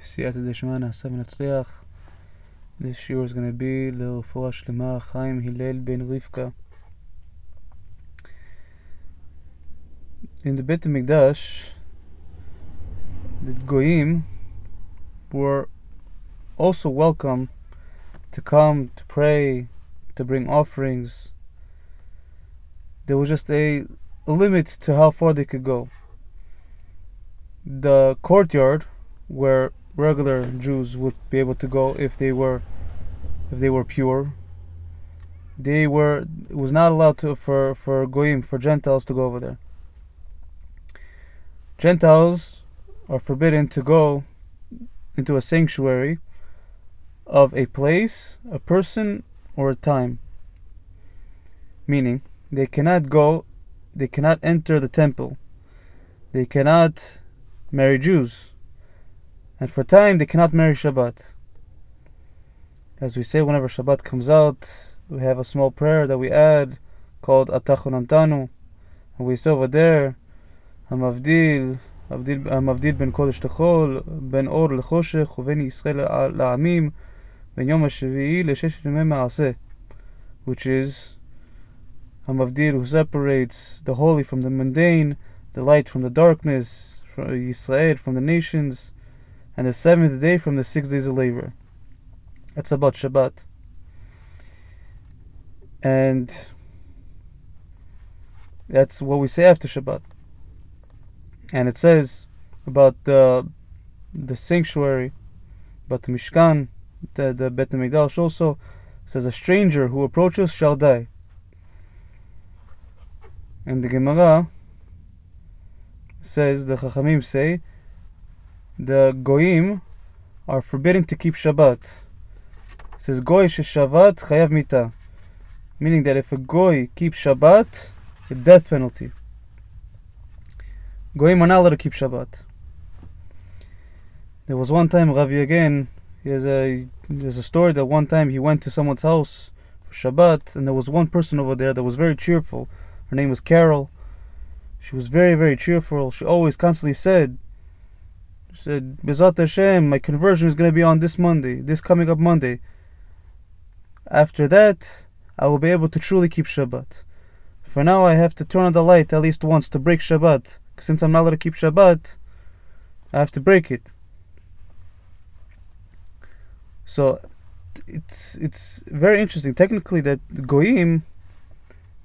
בסייעתא דשמיא נעשה ונצליח. This shiur is going to be לרפואה שלמה חיים הלל ben Rivka. In the Beit HaMikdash, the Goyim were also welcome to come to pray, to bring offerings. There was just a, a limit to how far they could go. The courtyard where regular Jews would be able to go if they were if they were pure. They were it was not allowed to for for goyim for Gentiles to go over there. Gentiles are forbidden to go into a sanctuary of a place, a person, or a time. Meaning, they cannot go, they cannot enter the temple, they cannot marry Jews, and for time they cannot marry Shabbat. As we say, whenever Shabbat comes out, we have a small prayer that we add called Ata Chonantanu, and we say over there, Hamavdil, המבדיל Ben קודש Tachol, ben אור לחושך ובין ישראל לעמים, בין יום השביעי לששת which is המבדיל who separates the holy from the mundane, the light from the darkness, from Israel from the nations, and the seventh day from the six days of labor. That's about Shabbat. And that's what we say after Shabbat. And it says about the the sanctuary, about the Mishkan, the, the Bet HaMikdash also says a stranger who approaches shall die. And the Gemara says, the Chachamim say, the Goyim are forbidden to keep Shabbat. It says Goy Shabbat chayav mita, meaning that if a Goy keeps Shabbat, a death penalty. Goyim are not allowed to keep Shabbat. There was one time Rav again. There's a there's a story that one time he went to someone's house for Shabbat, and there was one person over there that was very cheerful. Her name was Carol. She was very very cheerful. She always constantly said said, Bezrat Hashem, my conversion is going to be on this Monday, this coming up Monday. After that, I will be able to truly keep Shabbat. For now, I have to turn on the light at least once to break Shabbat. Since I'm not allowed to keep Shabbat, I have to break it. So, it's it's very interesting. Technically, that goyim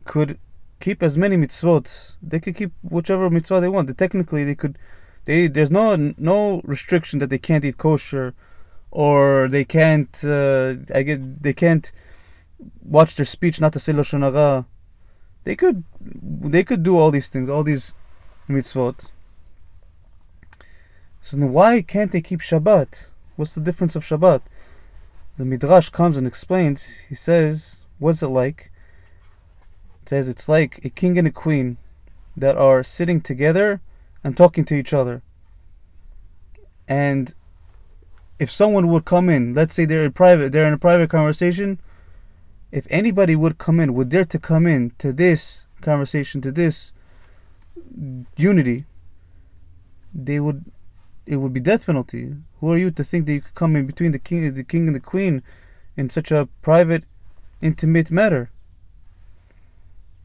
could keep as many mitzvot. They could keep whichever mitzvah they want. Technically, they could they there's no no restriction that they can't eat kosher, or they can't uh, I get they can't watch their speech not to say lashon. They could they could do all these things, all these mitzvot. So then why can't they keep Shabbat? What's the difference of Shabbat? The Midrash comes and explains. He says, what's it like? It says it's like a king and a queen that are sitting together and talking to each other. And if someone would come in, let's say they're in private, they're in a private conversation. If anybody would come in, would dare to come in to this conversation, to this unity, they would, it would be death penalty. Who are you to think that you could come in between the king, the king and the queen, in such a private, intimate matter?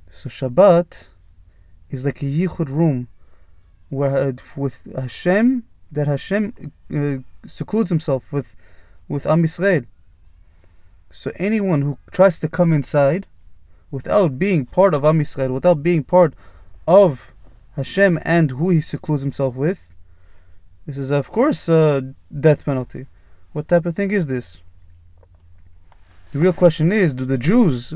So Shabbat is like a yichud room where with Hashem that Hashem uh, secludes himself with with Am Yisrael. So anyone who tries to come inside without being part of Am Yisrael, without being part of Hashem and who he secludes himself with, this is of course a death penalty. What type of thing is this? The real question is, do the Jews,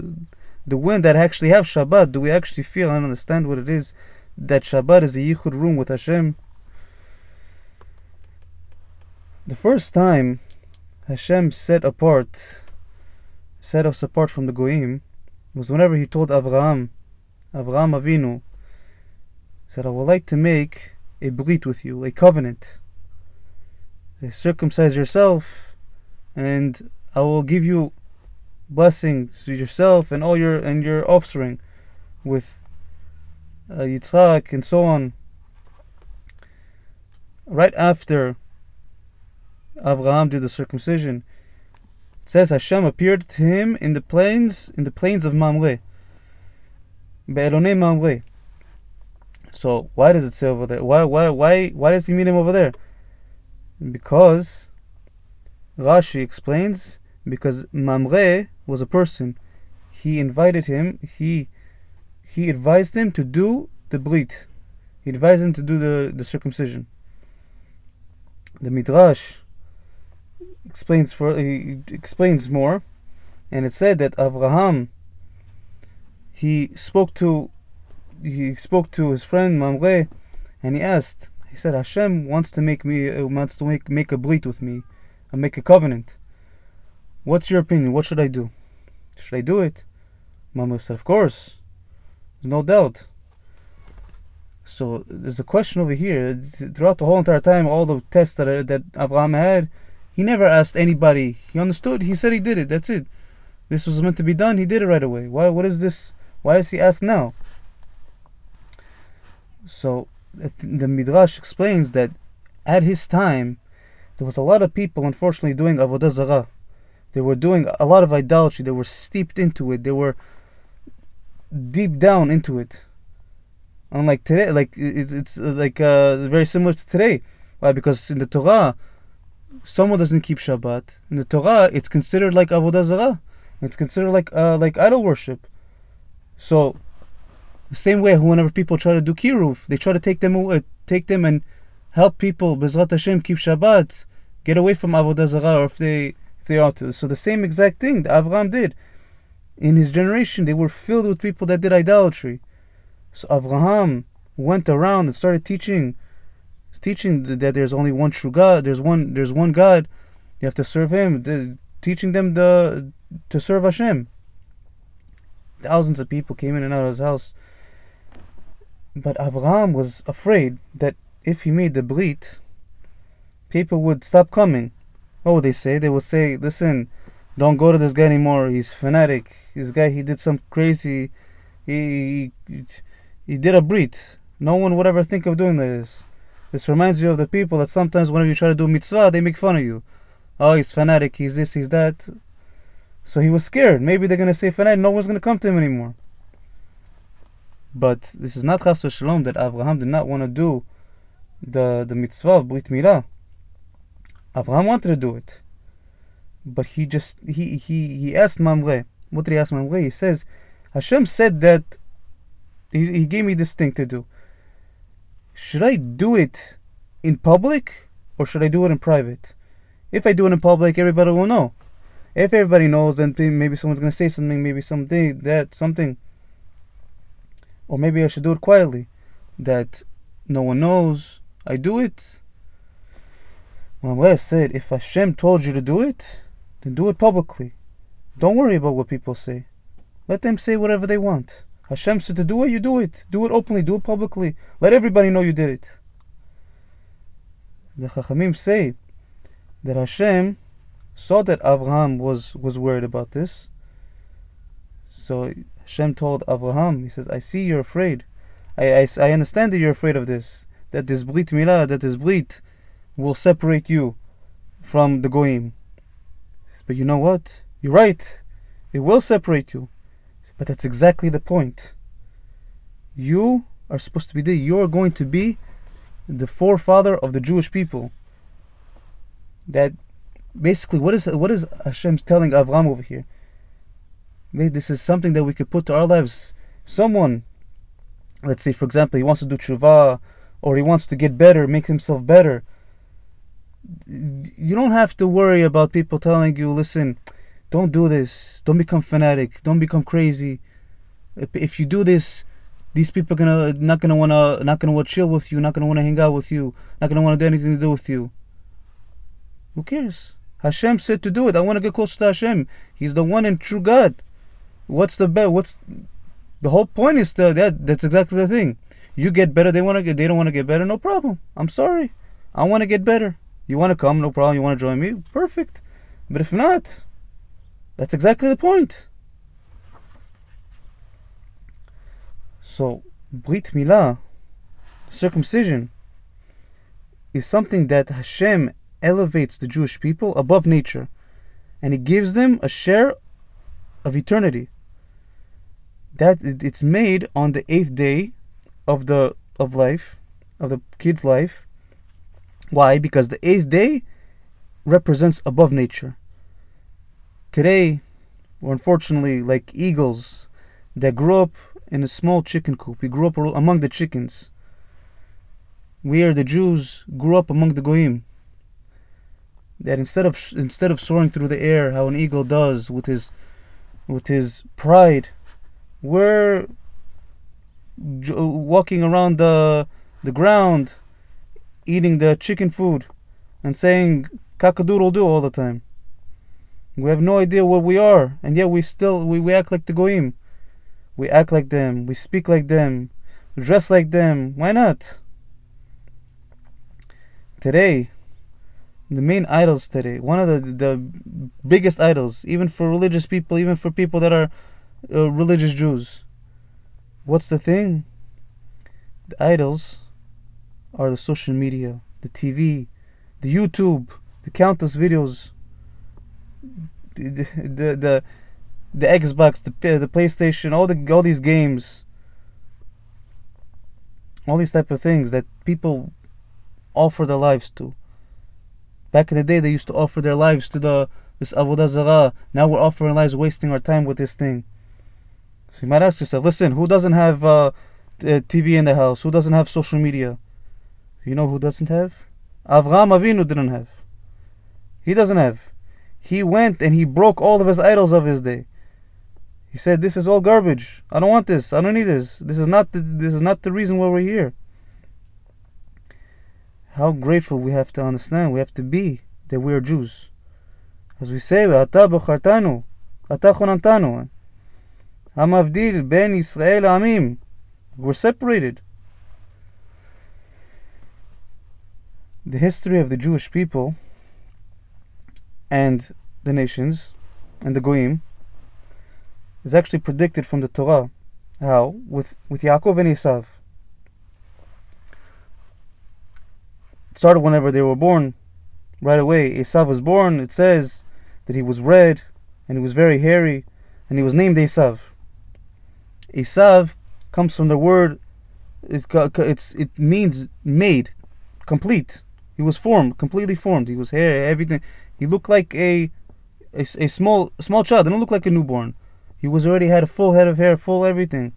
the one that actually have Shabbat, do we actually feel and understand what it is that Shabbat is a yichud room with Hashem. The first time Hashem set apart, set us apart from the Goyim, was whenever He told Avraham, Avraham Avinu, said, I would like to make a brit with you, a covenant. Uh, circumcise yourself, and I will give you blessings to yourself and all your and your offspring with uh, Yitzhak, and so on. Right after Avraham did the circumcision. It says Hashem appeared to him in the plains in the plains of Mamre. Be'elonei Mamre. So why does it say over there? Why why why why does he meet him over there? Because Rashi explains because Mamre was a person. He invited him. He he advised him to do the brit. He advised him to do the, the circumcision. The Midrash explains for he explains more, and it said that Avraham he spoke to he spoke to his friend Mamre, and he asked. He said, Hashem wants to make me uh, wants to make make a brit with me, and make a covenant. What's your opinion? What should I do? Should I do it? Mamre said, Of course, no doubt. So there's a question over here. Throughout the whole entire time, all the tests that that Avraham had, he never asked anybody. He understood. He said he did it. That's it. This was meant to be done. He did it right away. Why? What is this? Why is he asked now? So the Midrash explains that at his time there was a lot of people, unfortunately, doing avodah zarah. They were doing a lot of idolatry. They were steeped into it. They were deep down into it. Unlike today, like it's, it's uh, like uh, very similar to today. Why? Because in the Torah, someone doesn't keep Shabbat. In the Torah, it's considered like avodah zarah. It's considered like uh, like idol worship. So the same way, whenever people try to do kiruv, they try to take them uh, take them and help people Bezrat Hashem keep Shabbat, get away from avodah zarah, or if they if they ought to. So the same exact thing that Avraham did. In his generation, they were filled with people that did idolatry. So Avraham went around and started teaching, teaching that there's only one true God. There's one. There's one God. You have to serve Him. Teaching them the to serve Hashem. Thousands of people came in and out of his house. But Avraham was afraid that if he made the brit, people would stop coming. What would they say? They would say, "Listen, don't go to this guy anymore. He's fanatic. This guy, he did some crazy. He, he he did a brit. No one would ever think of doing this. This reminds you of the people that sometimes whenever you try to do mitzvah, they make fun of you. Oh, he's fanatic, he's this, he's that. So he was scared. Maybe they're to say fanatic, no one's to come to him anymore. But this is not chas shalom that Abraham did not want to do the, the mitzvah of Brit Milah. Abraham wanted to do it. But he just, he, he, he asked Mamre. What did he ask Mamre? He says, Hashem said that he, he gave me this thing to do. Should I do it in public or should I do it in private? If I do it in public, everybody will know. If everybody knows, then maybe someone's to say something, maybe something, that, something. Or maybe I should do it quietly. That no one knows I do it. Mamre said, if Hashem told you to do it, then do it publicly. Don't worry about what people say. Let them say whatever they want. Hashem said to do it, you do it. Do it openly, do it publicly. Let everybody know you did it. The Chachamim say that Hashem saw that Abraham was, was worried about this. So Hashem told Abraham, He says, I see you're afraid. I, I, I understand that you're afraid of this. That this Brit Milah, that this Brit will separate you from the Goyim. But you know what? You're right. It will separate you. But that's exactly the point. You are supposed to be there. You're going to be the forefather of the Jewish people. That basically, what is what is Hashem telling Avram over here? Maybe this is something that we could put to our lives. Someone, let's say, for example, he wants to do tshuva, or he wants to get better, make himself better. You don't have to worry about people telling you, listen, don't do this. Don't become fanatic. Don't become crazy. If, you do this, these people are gonna not gonna wanna not gonna wanna chill with you. Not gonna wanna hang out with you. Not gonna wanna do anything to do with you. Who cares? Hashem said to do it. I want to get closer to Hashem. He's the one and true God. What's the bet? What's the whole point is that that's exactly the thing. You get better. They want to get. They don't want to get better. No problem. I'm sorry. I want to get better. You want to come? No problem. You want to join me? Perfect. But if not, that's exactly the point. So, Brit Milah, circumcision, is something that Hashem elevates the Jewish people above nature, and He gives them a share of eternity. That it's made on the eighth day of the of life of the kid's life. Why? Because the eighth day represents above nature. Today, we're unfortunately like eagles that grew up in a small chicken coop. We grew up among the chickens. We are the Jews grew up among the goyim. That instead of instead of soaring through the air, how an eagle does with his with his pride, we're walking around the the ground, eating the chicken food, and saying "cockadoodle doo" all the time. We have no idea where we are, and yet we still we, we act like the goyim. We act like them, we speak like them, dress like them. Why not? Today, the main idols today, one of the the biggest idols, even for religious people, even for people that are uh, religious Jews. What's the thing? The idols are the social media, the TV, the YouTube, the countless videos, the the the, the Xbox, the the PlayStation, all the all these games, all these type of things that people offer their lives to. Back in the day, they used to offer their lives to the this avodah zarah. Now we're offering lives, wasting our time with this thing. So you might ask yourself, listen, who doesn't have uh, TV in the house? Who doesn't have social media? You know who doesn't have? Avraham Avinu didn't have. He doesn't have. He went and he broke all of his idols of his day. He said, "This is all garbage. I don't want this. I don't need this. This is not the, this is not the reason why we're here." How grateful we have to understand, we have to be that we are Jews. As we say, "Ata b'chartanu, ata chonantanu." Hamavdil ben Israel amim. We're separated. The history of the Jewish people and the nations and the Goyim is actually predicted from the Torah. How? With with Yaakov and Esav. It started whenever they were born. Right away, Esav was born. It says that he was red and he was very hairy, and he was named Esav. Esav comes from the word it, it means made, complete. He was formed, completely formed. He was hair, everything. He looked like a a, a small small child. He didn't look like a newborn. He was already had a full head of hair, full everything,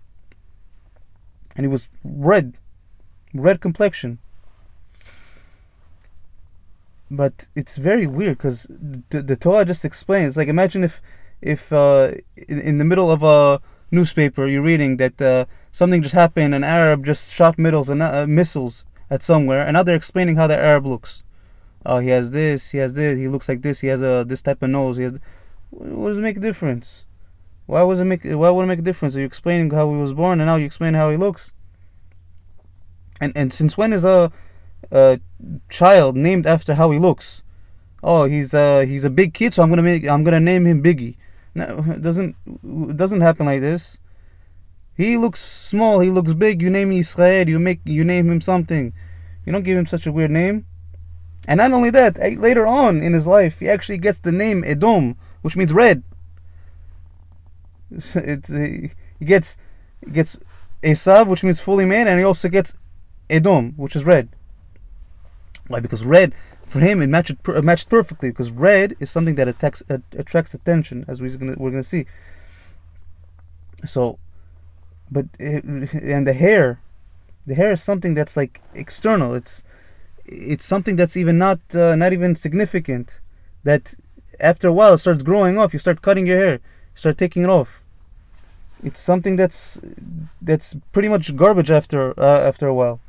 and he was red, red complexion. But it's very weird because the, the Torah just explains. Like imagine if if uh, in, in the middle of a newspaper you're reading that uh, something just happened, an Arab just shot missiles and uh, missiles at somewhere, and now they're explaining how the Arab looks. Oh, he has this, he has this, he looks like this, he has a this type of nose. He has. What does it make a difference? Why was it make? Why would it make a difference? Are you explaining how he was born, and now you explain how he looks? And and since when is a, a child named after how he looks? Oh, he's a he's a big kid, so I'm gonna make I'm gonna name him Biggie. No, it doesn't it doesn't happen like this. He looks small, he looks big. You name him Israel, you make you name him something. You don't give him such a weird name. And not only that, later on in his life, he actually gets the name Edom, which means red. It's, he gets he gets Esav, which means fully man, and he also gets Edom, which is red. Why? Because red for him it matched it matched perfectly because red is something that attacks, attracts attention, as we're we're gonna see. So, but it, and the hair, the hair is something that's like external. It's it's something that's even not uh, not even significant. That after a while it starts growing off. You start cutting your hair. You start taking it off. It's something that's that's pretty much garbage after uh, after a while.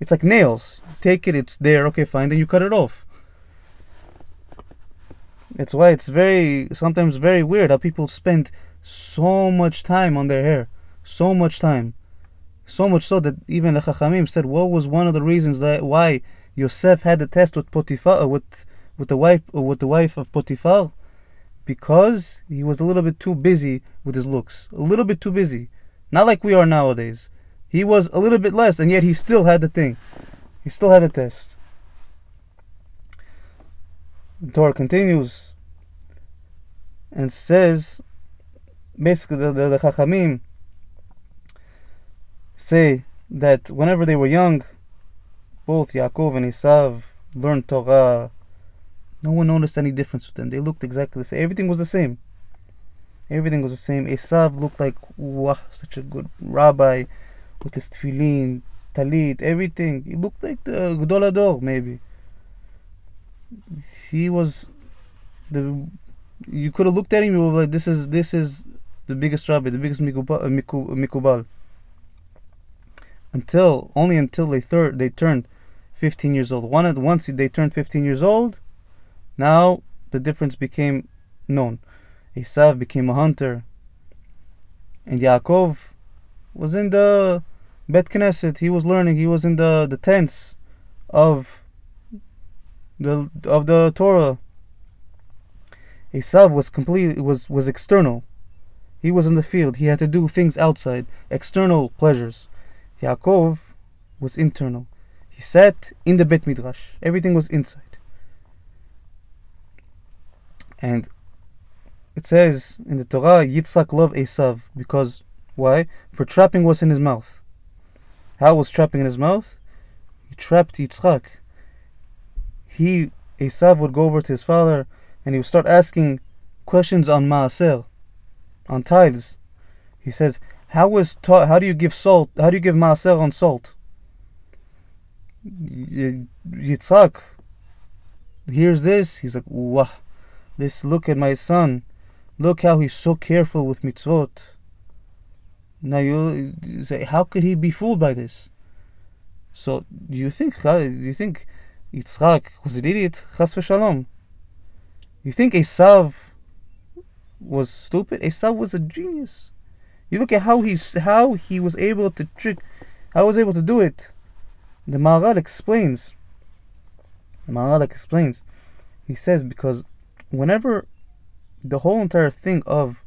It's like nails. Take it, it's there, okay, fine, then you cut it off. That's why it's very sometimes very weird how people spend so much time on their hair, so much time. So much so that even the Chachamim said what was one of the reasons that why Yosef had the test with Potiphar uh, with with the wife uh, with the wife of Potiphar because he was a little bit too busy with his looks, a little bit too busy. Not like we are nowadays. He was a little bit less, and yet he still had the thing. He still had the test. the Torah continues and says, basically the, the, the Chachamim say that whenever they were young, both Yaakov and Esav learned Torah. No one noticed any difference with them. They looked exactly the same. Everything was the same. Everything was the same. Esav looked like, wow, such a good rabbi with his tefillin, talit, everything. He looked like the Gadol Hador, maybe. He was the. You could have looked at him. You were like, this is this is the biggest rabbi, the biggest mikubal. Uh, uh, mikubal. Until only until they third they turned 15 years old. One once they turned 15 years old, now the difference became known. Esav became a hunter, and Yaakov was in the Bet Knesset. He was learning. He was in the the tents of the of the Torah. Esav was completely was was external. He was in the field. He had to do things outside, external pleasures. Yaakov was internal. He sat in the Bet Midrash. Everything was inside. And it says in the Torah, Yitzchak loved Esav because why? For trapping was in his mouth. How was trapping in his mouth? He trapped Yitzchak. He Esav would go over to his father and he would start asking questions on maaser, on tithes. He says, "How was ta- how do you give salt? How do you give maaser on salt?" Yitzchak hears this. He's like, "Wow, this! Look at my son. Look how he's so careful with mitzvot." Now you say, how could he be fooled by this? So do you think do you think Yitzchak was an idiot? Chas v'shalom. You think Esav was stupid? Esav was a genius. You look at how he how he was able to trick, how he was able to do it. The Maharal explains. The Maharal explains. He says because whenever the whole entire thing of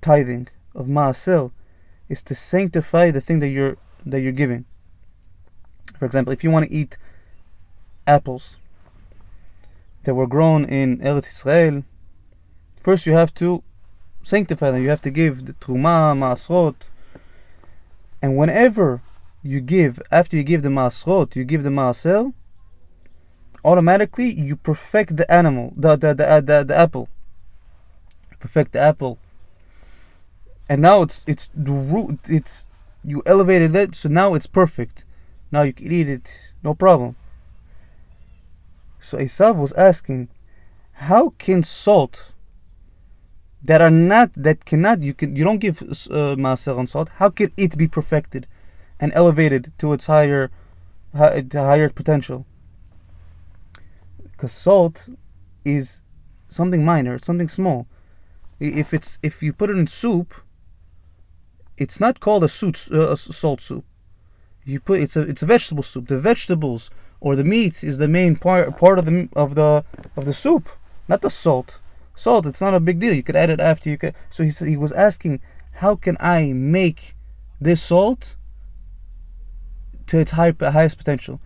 tithing of maaser is to sanctify the thing that you're that you're giving. For example, if you want to eat apples that were grown in Eretz Israel, first you have to sanctify them. You have to give the truma, maasrot, and whenever you give, after you give the maasrot, you give the maaser, automatically you perfect the animal, the the the, the, the apple. perfect the apple and now it's it's the root it's you elevated it so now it's perfect now you can eat it no problem so Esav was asking how can salt that are not that cannot you can you don't give uh, on salt how can it be perfected and elevated to its higher higher potential because salt is something minor it's something small if it's if you put it in soup it's not called a, suit, uh, a salt soup. You put it's a it's a vegetable soup. The vegetables or the meat is the main part part of the of the of the soup, not the salt. Salt, it's not a big deal. You could add it after you could. So he he was asking, how can I make this salt to its high, highest potential?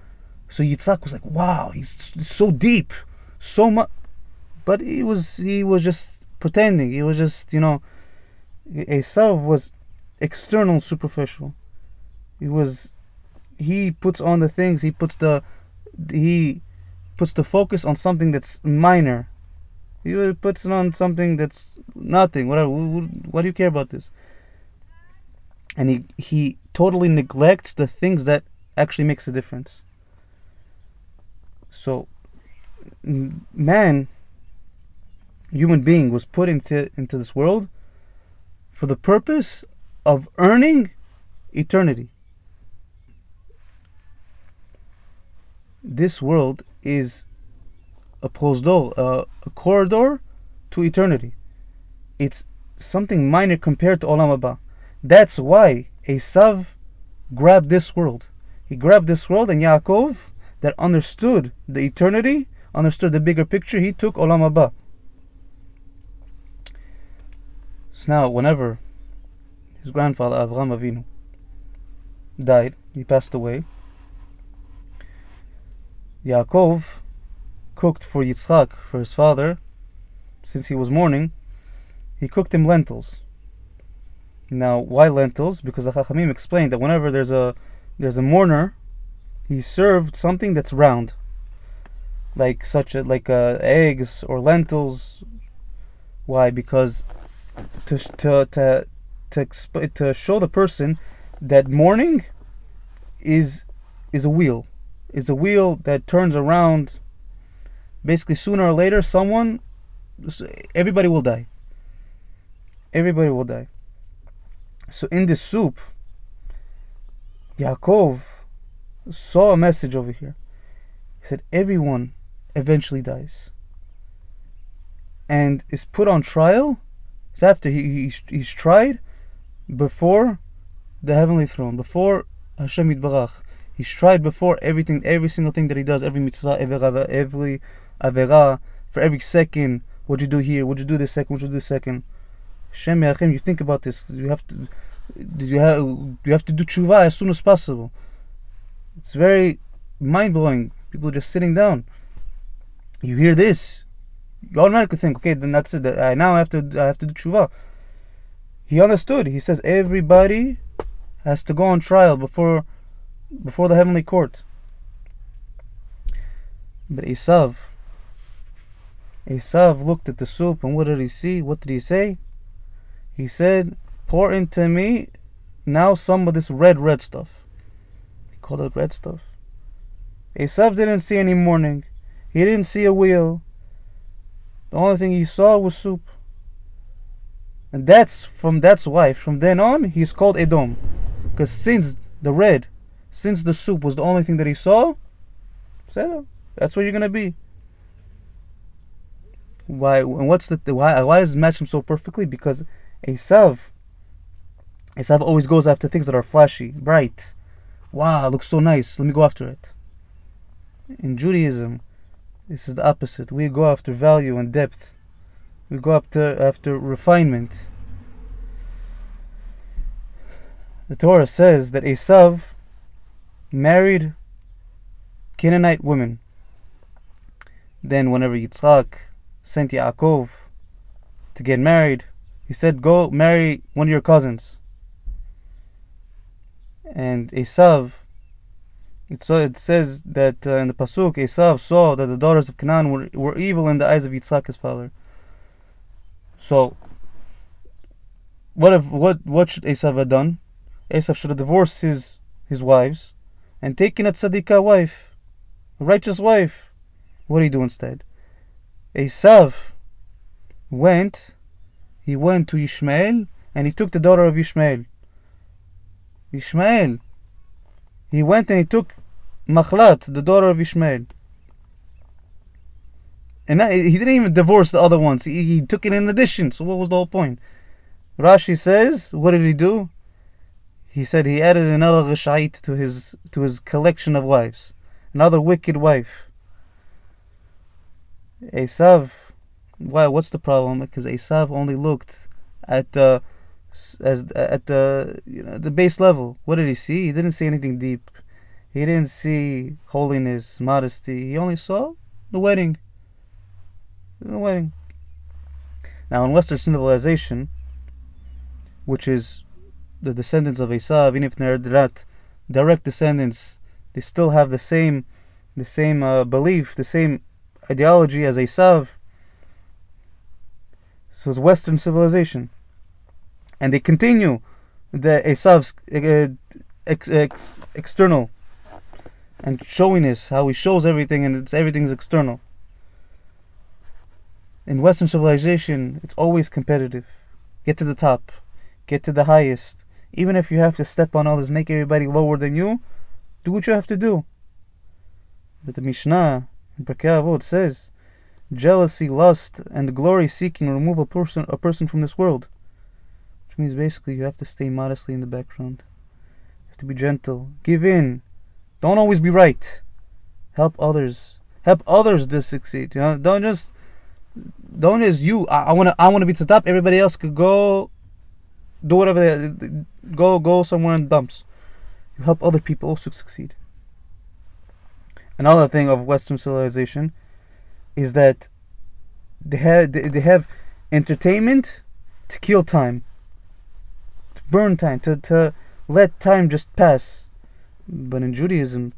So Yitzhak was like, wow, he's so deep, so much. But he was he was just pretending. He was just you know, Esav was external, superficial. He was he puts on the things. He puts the he puts the focus on something that's minor. He puts it on something that's nothing. What do you care about this? And he he totally neglects the things that actually makes a difference. So man, human being, was put into into this world for the purpose of earning eternity. This world is a prosdor, a, a corridor to eternity. It's something minor compared to Olam Haba. That's why Esav grabbed this world. He grabbed this world, and Yaakov, that understood the eternity, understood the bigger picture, he took Olam Haba. So now, whenever his grandfather Avram Avinu died, he passed away. Yaakov cooked for Yitzchak, for his father, since he was mourning, he cooked him lentils. Now, why lentils? Because the Chachamim explained that whenever there's a there's a mourner, he served something that's round, like such a, like uh, eggs or lentils. Why? Because to to to to, exp- to show the person that mourning is is a wheel, is a wheel that turns around. Basically, sooner or later, someone, everybody will die. Everybody will die. So in this soup, Yaakov saw a message over here. He said, everyone eventually dies and is put on trial. It's after he, he's, he's tried before the heavenly throne, before Hashem Yitbarach. He's tried before everything, every single thing that he does, every mitzvah, every, every avera, for every second. What'd you do here? What'd you do this second? What'd you do this second? Hashem Yachim, you think about this. You have to, you have, you have to do tshuva as soon as possible. It's very mind blowing. People are just sitting down. You hear this, you automatically think, okay, then that's it. I now have to I have to do tshuva. He understood. He says everybody has to go on trial before before the heavenly court. But Esav, Esav looked at the soup and what did he see? What did he say? He said, pour into me now some of this red, red stuff He called it red stuff. Esav didn't see any mourning. He didn't see a wheel. The only thing he saw was soup. And that's from that's why from then on he's called Edom. Because since the red, since the soup was the only thing that he saw, so that's what you're gonna be. Why and what's the why why does it match him so perfectly? Because Esav Esav always goes after things that are flashy, bright. Wow, looks so nice. Let me go after it. In Judaism, this is the opposite. We go after value and depth. We go after after refinement. The Torah says that Esav married Canaanite women. Then, whenever Yitzchak sent Yaakov to get married, he said, "Go marry one of your cousins." and Esav, it, it says that uh, in the pasuk, Esav saw that the daughters of Canaan were, were evil in the eyes of Yitzchak his father. So, what if what what should Esav have done? Esav should have divorced his his wives and taken a tzadikah wife, a righteous wife. What did he do instead? Esav went, he went to Ishmael and he took the daughter of Ishmael. Ishmael. He went and he took Machlat, the daughter of Ishmael. And that, he didn't even divorce the other ones. He, he, took it in addition. So what was the whole point? Rashi says, what did he do? He said he added another Rishait to his to his collection of wives, another wicked wife. Esav, why? What's the problem? Because Esav only looked at the as at the you know the base level. What did he see? He didn't see anything deep. He didn't see holiness, modesty. He only saw the wedding. The wedding. Now in Western civilization, which is the descendants of Esav, even if they're not direct descendants, they still have the same the same uh, belief, the same ideology as a Esav. So it's Western civilization and they continue the Esav's uh, ex, ex, external and showiness, how he shows everything and it's everything's external. In Western civilization, it's always competitive. Get to the top, get to the highest. Even if you have to step on others, make everybody lower than you, do what you have to do. But the Mishnah Pirkei Avot says, jealousy, lust, and glory seeking remove a person a person from this world. Which means basically you have to stay modestly in the background. You have to be gentle. Give in. Don't always be right. Help others. Help others to succeed. You know, don't just don't just you. I, I wanna I be to the top. Everybody else could go do whatever they go go somewhere in the dumps. You help other people also succeed. Another thing of Western civilization is that they have they have entertainment to kill time, to burn time, to, to let time just pass. But in Judaism,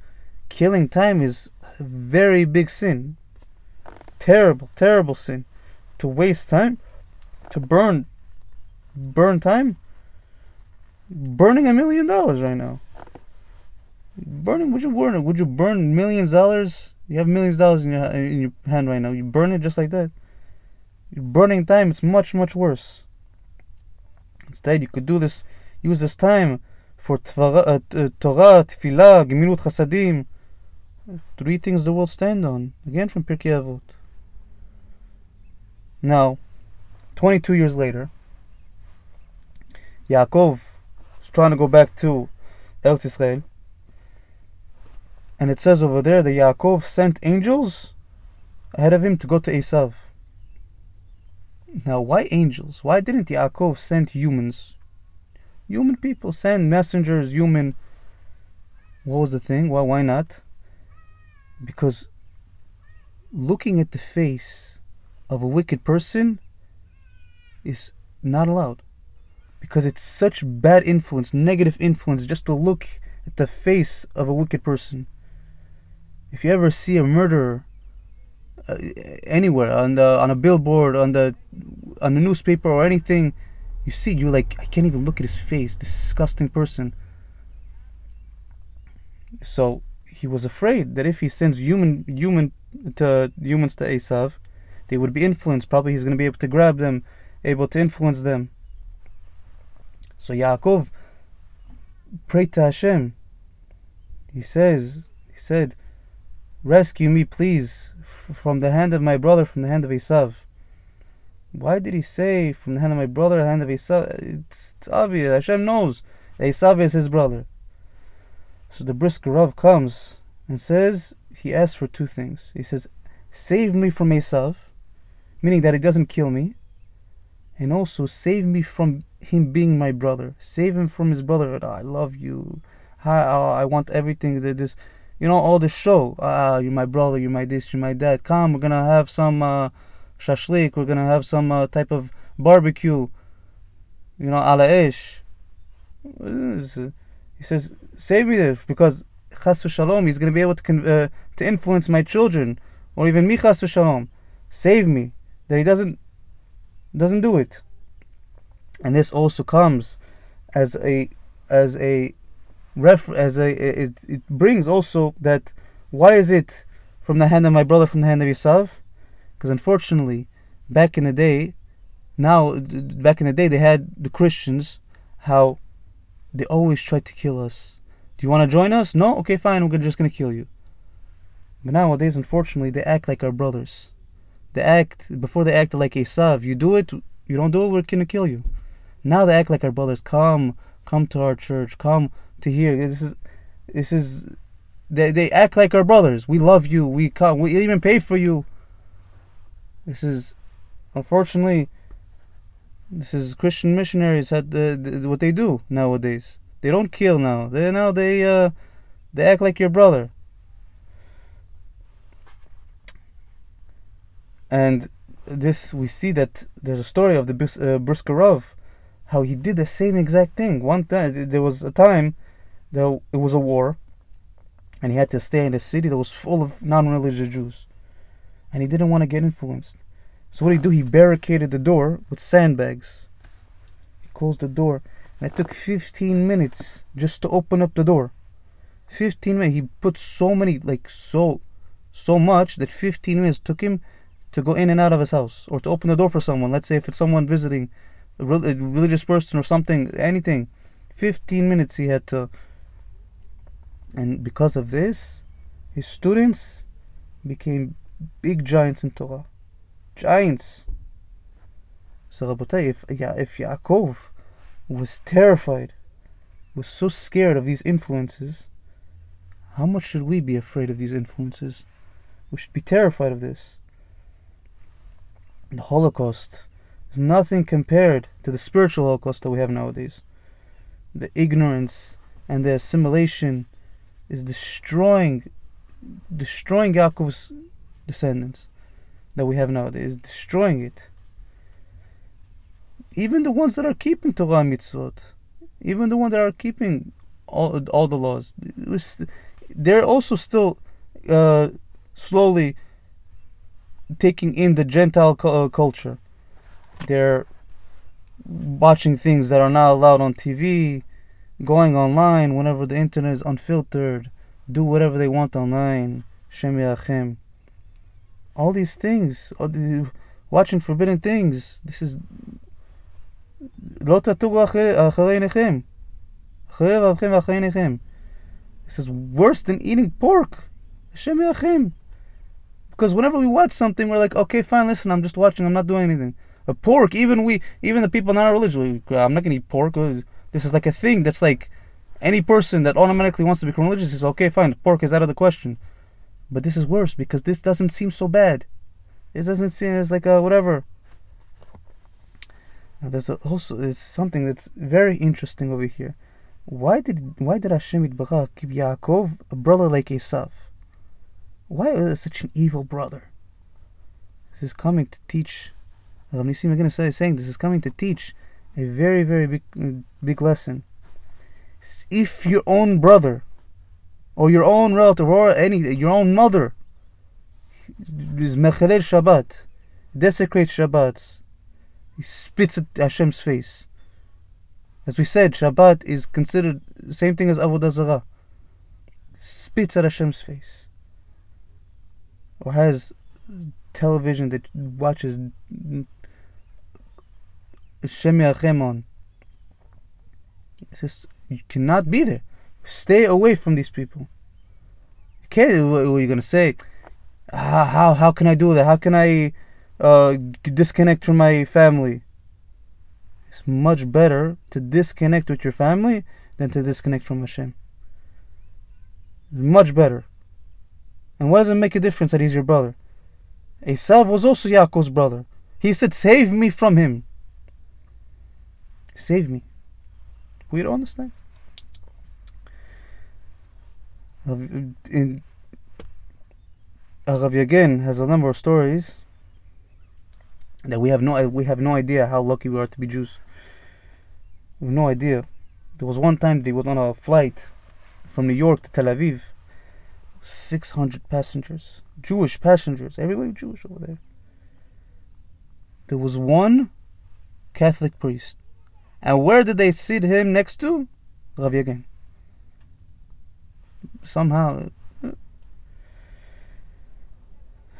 killing time is a very big sin. Terrible, terrible sin. To waste time, to burn burn time. Burning a million dollars right now. Burning would you burn it? Would you burn millions of dollars? You have millions of dollars in your in your hand right now. You burn it just like that. Burning time. It's much much worse. Instead, you could do this. Use this time for uh, Torah, Tefillah, Gemilut Chasadim. Three things the world stand on. Again from Pirkei Avot. Now, 22 years later, Yaakov is trying to go back to Eretz Israel. And it says over there that Yaakov sent angels ahead of him to go to Esav. Now, why angels? Why didn't Yaakov send humans? Human people send messengers, human. What was the thing? Why, why not? Because looking at the face of a wicked person is not allowed. Because it's such bad influence, negative influence, just to look at the face of a wicked person. If you ever see a murderer uh, anywhere on the on a billboard, on the on the newspaper or anything, you see, you're like, I can't even look at his face. Disgusting person. So he was afraid that if he sends human human to humans to Esav, they would be influenced. Probably he's going to be able to grab them, able to influence them. So Yaakov prayed to Hashem. He says, he said, rescue me, please, from the hand of my brother, from the hand of Esav. Why did he say from the hand of my brother, the hand of Esav? It's, it's obvious. Hashem knows Esav is his brother. So the Brisker Rav comes and says he asks for two things. He says, "Save me from Esav," meaning that he doesn't kill me, and also save me from him being my brother. Save him from his brother. Oh, I love you. I, I want everything that this, you know, all the show. Ah, you're my brother. You're my this. You're my that. Come, we're gonna have some uh, shashlik. We're gonna have some uh, type of barbecue. You know, ala ish. He says, save me there because chas shalom, he's to be able to uh, to influence my children or even me chas shalom. Save me that he doesn't doesn't do it. And this also comes as a as a ref as a it, it brings also that why is it from the hand of my brother from the hand of Esav? Because unfortunately, back in the day, now back in the day they had the Christians how they always try to kill us. Do you want to join us? No? Okay, fine, we're just to kill you. But nowadays, unfortunately, they act like our brothers. They act, before they acted like Esav. You do it, you don't do it, we're to kill you. Now they act like our brothers. Come, come to our church. Come to here. This is, this is, they, they act like our brothers. We love you. We come. We even pay for you. This is, unfortunately, this is Christian missionaries had the, the, what they do nowadays. They don't kill now. They now they uh, they act like your brother. And this we see that there's a story of the uh, Brisker Rav, how he did the same exact thing. One time there was a time that it was a war, and he had to stay in a city that was full of non-religious Jews, and he didn't want to get influenced. So what did he do? He barricaded the door with sandbags. He closed the door. And it took 15 minutes just to open up the door. 15 minutes. He put so many, like so, so much that 15 minutes took him to go in and out of his house or to open the door for someone. Let's say if it's someone visiting, a religious person or something, anything. 15 minutes he had to. And because of this, his students became big giants in Torah giants. So Rabotai, if, if Yaakov was terrified, was so scared of these influences, how much should we be afraid of these influences? We should be terrified of this. The Holocaust is nothing compared to the spiritual Holocaust that we have nowadays. The ignorance and the assimilation is destroying destroying Yaakov's descendants that we have nowadays, is destroying it. Even the ones that are keeping Torah mitzvot, even the ones that are keeping all, all the laws, they're also still uh, slowly taking in the Gentile uh, culture. They're watching things that are not allowed on TV, going online whenever the internet is unfiltered, do whatever they want online. Shem Yachem. All these things, all the, watching forbidden things. This is This is worse than eating pork. Because whenever we watch something, we're like, okay, fine, listen, I'm just watching, I'm not doing anything. A pork, even we, even the people not religious, I'm not gonna eat pork. This is like a thing that's like any person that automatically wants to become religious is okay, fine, pork is out of the question. But this is worse because this doesn't seem so bad. This doesn't seem as like a whatever. Now there's also it's something that's very interesting over here. Why did why did Hashem give Yaakov a brother like Esav? Why is such an evil brother? This is coming to teach. Rav Nissim Yagen is saying this is coming to teach a very very big big lesson. If your own brother or your own relative or any your own mother is mechalel Shabbat, desecrates Shabbat, he spits at Hashem's face. As we said, Shabbat is considered the same thing as Avodah Zarah. Spits at Hashem's face. Or has television that watches Shem Yachem on. Says you cannot be there. Stay away from these people. Okay. What are you gonna say? How how, how can I do that? How can I uh, disconnect from my family? It's much better to disconnect with your family than to disconnect from Hashem. It's much better. And what does it make a difference that he's your brother? Esav was also Yaakov's brother. He said, Save me from him. Save me. We don't understand. In, uh, Rav Yagen has a number of stories that we have no we have no idea how lucky we are to be Jews. We have no idea. There was one time they was on a flight from New York to Tel Aviv. 600 passengers, Jewish passengers, everybody Jewish over there. There was one Catholic priest. And where did they sit him next to? Rav Yagen. Somehow, uh,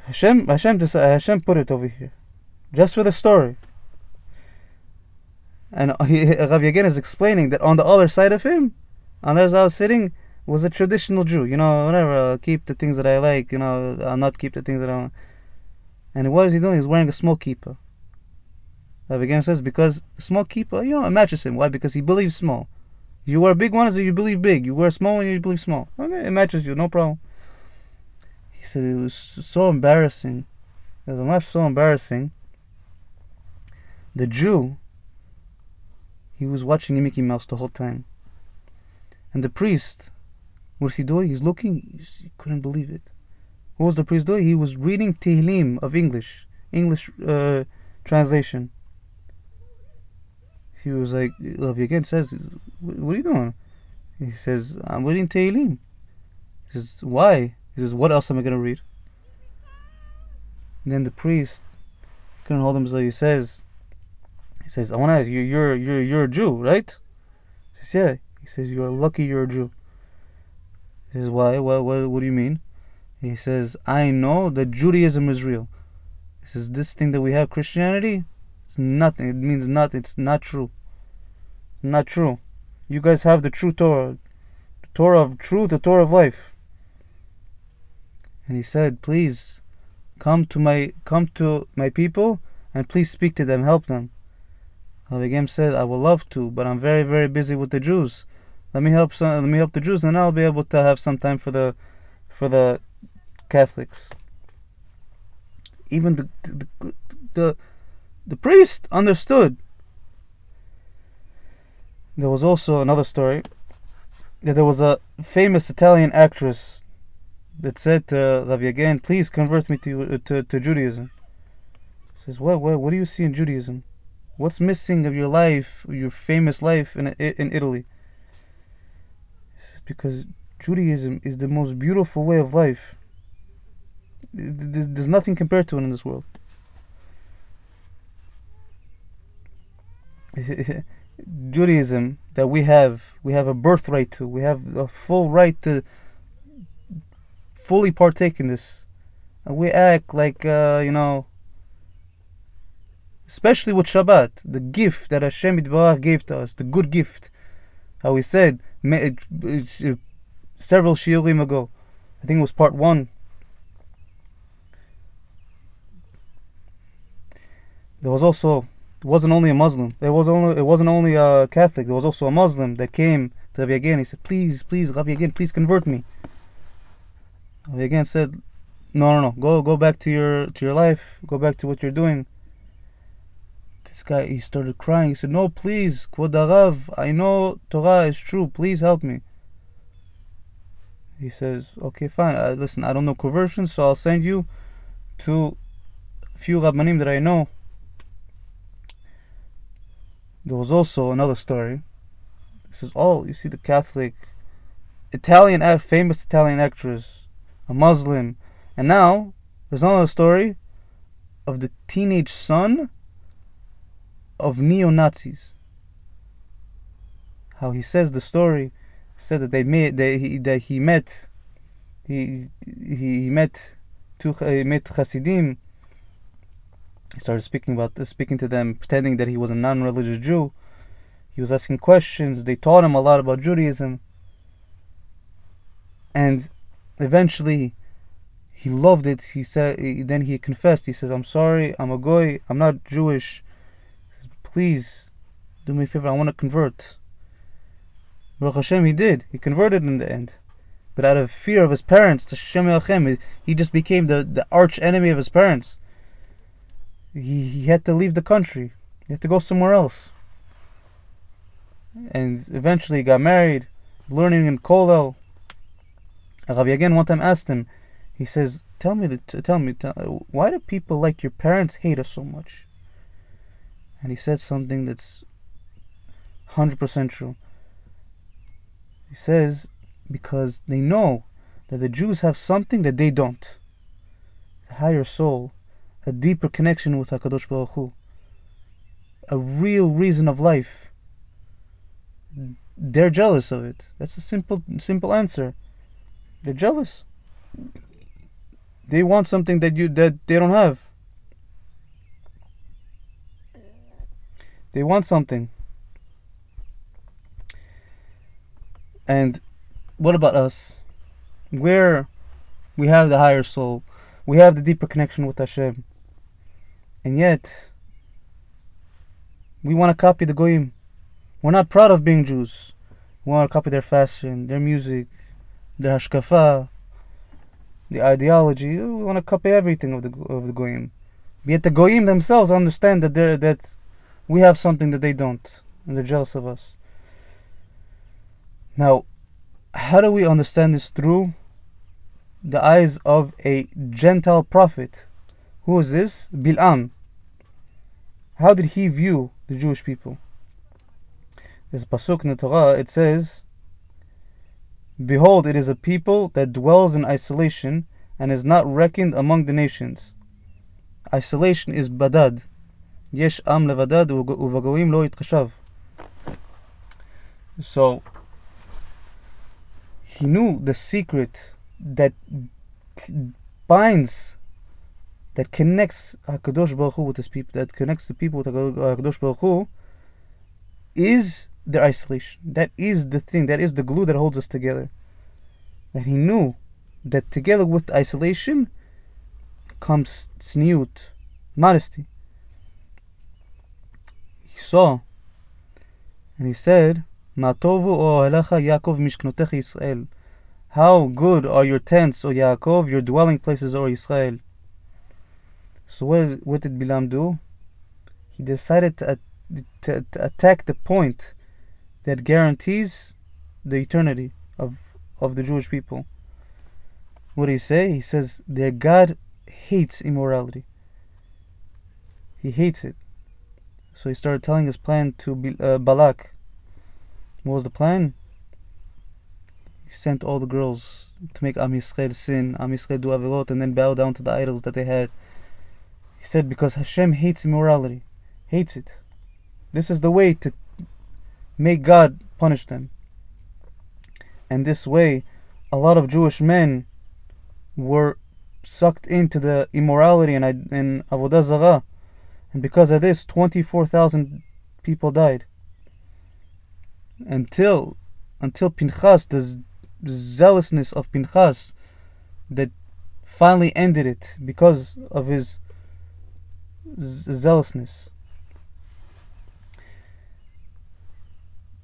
Hashem, Hashem, uh, Hashem put it over here, just for the story. And he, Rav Yagen is explaining that on the other side of him, on the other side sitting, was a traditional Jew. You know, whatever, I'll keep the things that I like. You know, I'll not keep the things that I want. And what is he doing? He's wearing a kippah. Rav Yagen says because small kippah, you know, it matches him. Why? Because he believes small. You wear big one, ones, you believe big. You wear small ones, you believe small. Okay, it matches you, no problem. He said it was so embarrassing. It was much so embarrassing. The Jew, he was watching Mickey Mouse the whole time. And the priest, what's he doing? He's looking, he couldn't believe it. What was the priest doing? He was reading Tehillim of English, English uh, translation. He was like, Rav Yagen says, what are you doing? He says, I'm reading Tehillim. He says, why? He says, What else am I going to read? And then the priest couldn't hold himself. He says, he says, I want to ask you, you're, you're, you're a Jew, right? He says, yeah. He says, you're lucky you're a Jew. He says, why? What, what, what do you mean? He says, I know that Judaism is real. He says, this thing that we have, Christianity, it's nothing. It means nothing. It's not true. Not true. You guys have the true Torah. The Torah of truth, the Torah of life and he said, "Please come to my come to my people and please speak to them, help them." Avigam said, "I would love to, but I'm very very busy with the Jews. Let me help some, let me help the Jews, and I'll be able to have some time for the for the Catholics." Even the the the, the priest understood. There was also another story that there was a famous Italian actress that said to Rav Yagen, please convert me to, to, to Judaism. says, what, what, what do you see in Judaism? What's missing of your life, your famous life in, in Italy? Says, because Judaism is the most beautiful way of life. There's nothing compared to it in this world. Judaism that we have, we have a birthright to, we have a full right to fully partake in this. And we act like, uh, you know, especially with Shabbat, the gift that Hashem Yitbarach gave to us, the good gift. How he said several shiurim ago, I think it was part one. There was also it wasn't only a Muslim. There was only it wasn't only a Catholic. There was also a Muslim that came to Rabbi Yagen. He said, "Please, please, Rabbi Yagen, please convert me." Rabbi Yagen said, "No, no, no. Go, go back to your to your life. Go back to what you're doing." This guy, he started crying. He said, "No, please, Kvod I know Torah is true. Please help me." He says, "Okay, fine. Uh, listen, I don't know conversion, so I'll send you to a few rabbanim that I know." There was also another story. It says, "Oh, you see the Catholic, Italian, famous Italian actress, a Muslim, and now there's another story of the teenage son of neo Nazis. How he says the story said that they made that he, that he met he he met two he met Hasidim he started speaking about this, speaking to them, pretending that he was a non-religious Jew. He was asking questions. They taught him a lot about Judaism. And eventually, he loved it. He said, then he confessed. He says, "I'm sorry. I'm a goy. I'm not Jewish. Says, Please, do me a favor. I want to convert." Baruch Hashem, he did. He converted in the end. But out of fear of his parents, to Shem he just became the, the arch enemy of his parents he, he had to leave the country. He had to go somewhere else. And eventually he got married, learning in Kollel. Rabbi Yagen one time asked him, he says, "Tell me, tell me, tell, why do people like your parents hate us so much?" And he said something that's hundred percent true. He says because they know that the Jews have something that they don't, the higher soul, a deeper connection with HaKadosh Baruch Hu, a real reason of life. They're jealous of it. That's a simple, simple answer. They're jealous. They want something that you that they don't have. They want something. And what about us? Where we have the higher soul, we have the deeper connection with Hashem. And yet, we want to copy the Goyim. We're not proud of being Jews. We want to copy their fashion, their music, their hashkafa, the ideology. We want to copy everything of the of the Goyim. Yet the Goyim themselves understand that that we have something that they don't, and they're jealous of us. Now, how do we understand this through the eyes of a Gentile prophet? Who is this? Bil'am. How did he view the Jewish people? There's pasuk in the Torah. It says, "Behold, it is a people that dwells in isolation and is not reckoned among the nations." Isolation is badad. Yesh am levadad uvagoim lo yitchashav. So he knew the secret that binds that connects Hakadosh Baruch Hu with his people, that connects the people with Hakadosh Baruch Hu, is their isolation. That is the thing. That is the glue that holds us together. That he knew that together with isolation comes tzniut, modesty. He saw, and he said, "Matovu o Yaakov mishknotecha Yisrael." How good are your tents, O Yaakov, your dwelling places, O Israel. So what, what did Bilam do? He decided to, to, to attack the point that guarantees the eternity of, of the Jewish people. What did he say? He says their God hates immorality. he hates it. So he started telling his plan to uh, Balak. What was the plan? He sent all the girls to make Am sin, Am do averot, and then bow down to the idols that they had. He said because Hashem hates immorality, hates it. This is the way to make God punish them. And this way, a lot of Jewish men were sucked into the immorality and, and avodah zarah, and because of this, 24,000 people died. Until until Pinchas, the zealousness of Pinchas, that finally ended it because of his zealousness.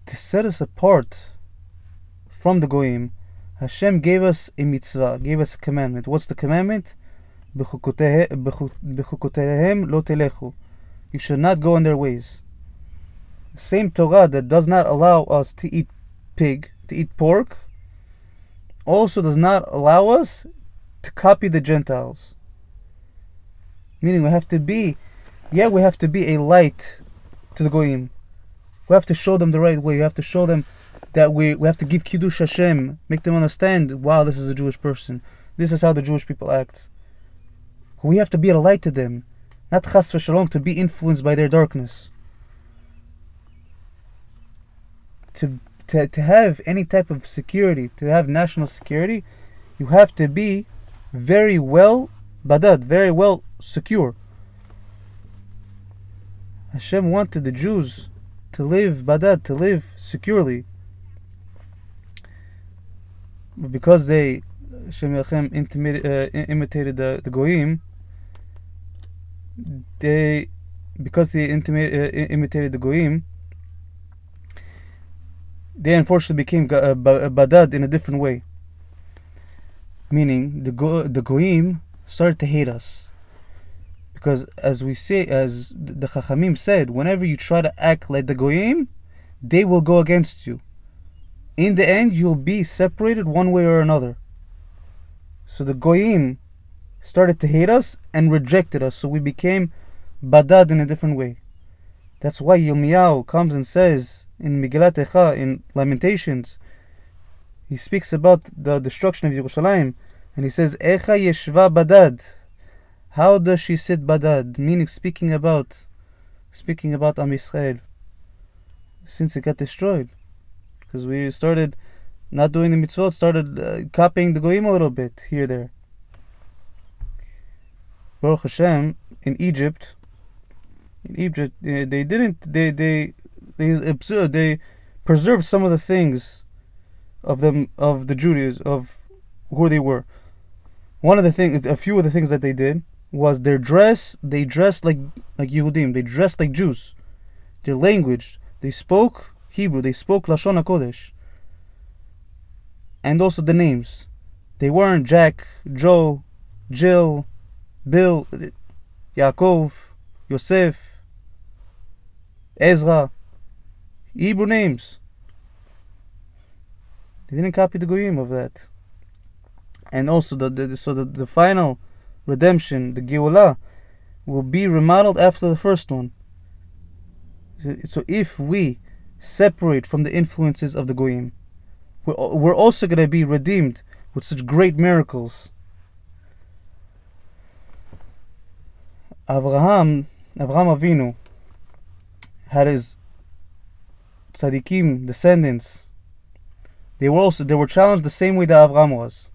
To set us apart from the Goyim, Hashem gave us a mitzvah, gave us a commandment. What's the commandment? lo telechu. You should not go in their ways. Same Torah that does not allow us to eat pig, to eat pork, also does not allow us to copy the Gentiles. Meaning we have to be, yeah, we have to be a light to the Goyim. We have to show them the right way. We have to show them that we, we have to give Kiddush Hashem, make them understand, wow, this is a Jewish person. This is how the Jewish people act. We have to be a light to them, not chas v'shalom, to be influenced by their darkness. To, to, to have any type of security, to have national security, you have to be very well badad, very well secure. Hashem wanted the Jews to live badad, to live securely because they Shem Yachem uh, imitated the, the Goyim, they because they uh, imitated the Goyim, they unfortunately became uh, Badad in a different way. Meaning the Go- the Goyim started to hate us. Because as we say, as the Chachamim said, whenever you try to act like the Goyim, they will go against you in the end you'll be separated one way or another. So the Goyim started to hate us and rejected us, so we became Badad in a different way. That's why Yirmiyahu comes and says in Megillat Echa, in Lamentations, he speaks about the destruction of Yerushalayim, and he says, Echa Yeshva Badad. How does she sit Badad? Meaning speaking about speaking about Am Yisrael since it got destroyed because we started not doing the mitzvot, started uh, copying the goyim a little bit here there. Baruch Hashem, in Egypt, in Egypt, uh, they didn't, they they they observed, they preserved some of the things of them of the Judaism of who they were. One of the things, a few of the things that they did was their dress. They dressed like like Yehudim. They dressed like Jews. Their language. They spoke Hebrew. They spoke Lashon HaKodesh. And also the names. They weren't Jack, Joe, Jill, Bill, Yaakov, Yosef, Ezra. Hebrew names. They didn't copy the Goyim of that. And also, the, the so the, the final redemption, the Geulah, will be remodeled after the first one. So if we separate from the influences of the Goyim. We're, we're also going to be redeemed with such great miracles. Avraham, Abraham Avinu, had his tzaddikim descendants. They were also they were challenged the same way that Abraham was.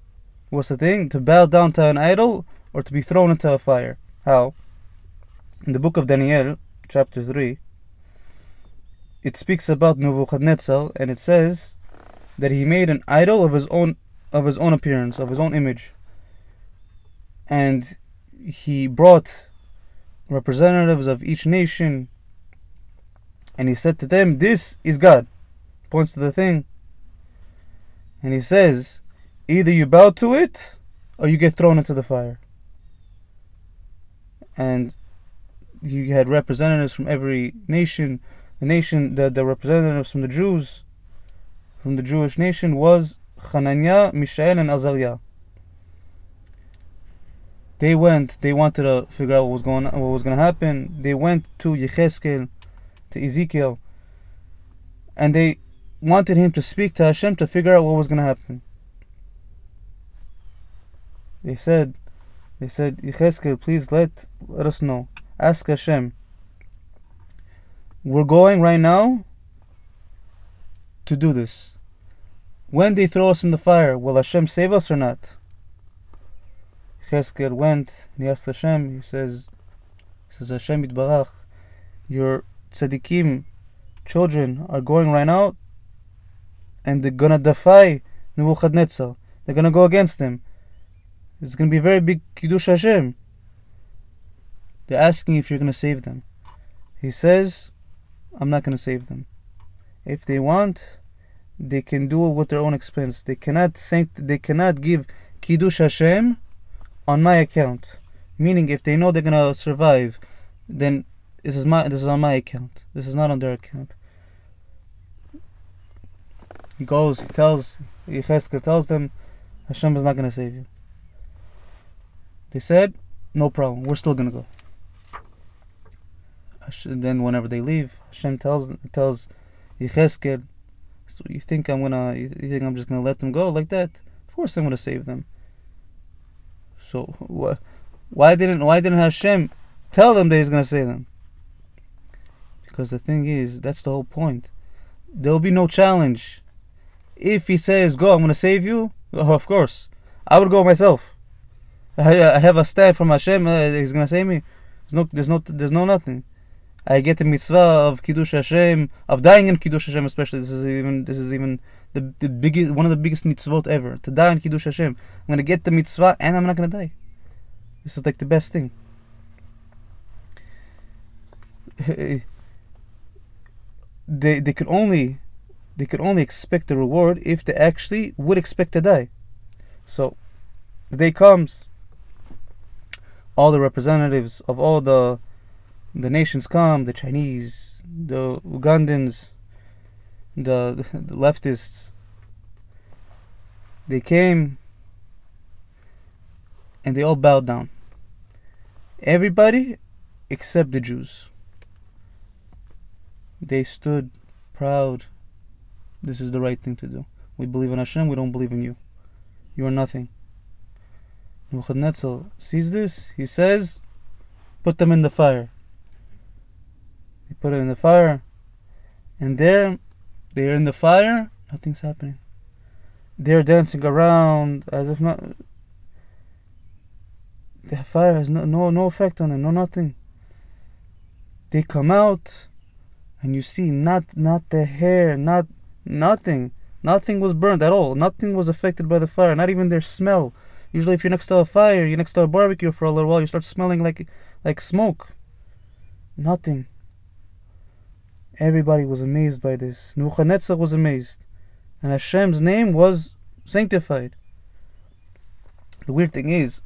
What's the thing? To bow down to an idol or to be thrown into a fire. How? In the book of Daniel, chapter three, it speaks about Nebuchadnezzar and it says that he made an idol of his own of his own appearance, of his own image. And he brought representatives of each nation and he said to them, This is God. Points to the thing. And he says, Either you bow to it or you get thrown into the fire. And you had representatives from every nation the nation, the, the representatives from the Jews, from the Jewish nation, was Hananiah, Mishael, and Azariah. They went. They wanted to figure out what was going on, what was going to happen. They went to Yecheskel, to Ezekiel, and they wanted him to speak to Hashem to figure out what was going to happen. They said, they said, Yecheskel, please let let us know. Ask Hashem. We're going right now to do this. When they throw us in the fire, will Hashem save us or not? Cheskel went and he asked Hashem, he says, he says Hashem Yitbarach, your tzaddikim children are going right now and they're gonna defy Nebuchadnezzar. They're gonna go against him. It's gonna be a very big Kiddush Hashem. They're asking if you're gonna save them. He says, I'm not gonna save them. If they want, they can do it with their own expense. They cannot thank, they cannot give Kiddush Hashem on my account. Meaning, if they know they're gonna survive, then this is my this is on my account. This is not on their account. He goes, he tells Yecheskel tells them, Hashem is not gonna save you. They said, no problem, we're still gonna go. Then whenever they leave, Hashem tells tells Yecheskel, so you think I'm gonna you think I'm just gonna let them go like that? Of course I'm gonna save them. So wh- why didn't why didn't Hashem tell them that He's gonna save them? Because the thing is, that's the whole point. There will be no challenge. If He says, "Go, I'm gonna save you," oh, of course, I would go myself. I, have a stand from Hashem. Uh, he's gonna save me. There's no, there's no, there's no nothing. I get the mitzvah of kiddush Hashem, of dying in kiddush Hashem, especially. This is even, this is even the, the biggest, one of the biggest mitzvot ever. To die in kiddush Hashem. I'm gonna get the mitzvah, and I'm not gonna die. This is like the best thing. they they could only they could only expect the reward if they actually would expect to die. So the day comes, all the representatives of all the the nations come, the Chinese, the Ugandans, the, the leftists. They came and they all bowed down. Everybody except the Jews. They stood proud. This is the right thing to do. We believe in Hashem, we don't believe in you. You are nothing. Nebuchadnezzar sees this, he says, put them in the fire. He put it in the fire, and there, they are in the fire, nothing's happening. They're dancing around as if not. The fire has no, no, no effect on them, no nothing. They come out, and you see not not the hair, not nothing. Nothing was burned at all. Nothing was affected by the fire, not even their smell. Usually, if you're next to a fire, you're next to a barbecue for a little while, you start smelling like like smoke. Nothing. Everybody was amazed by this. Nebuchadnezzar was amazed, and Hashem's name was sanctified. The weird thing is,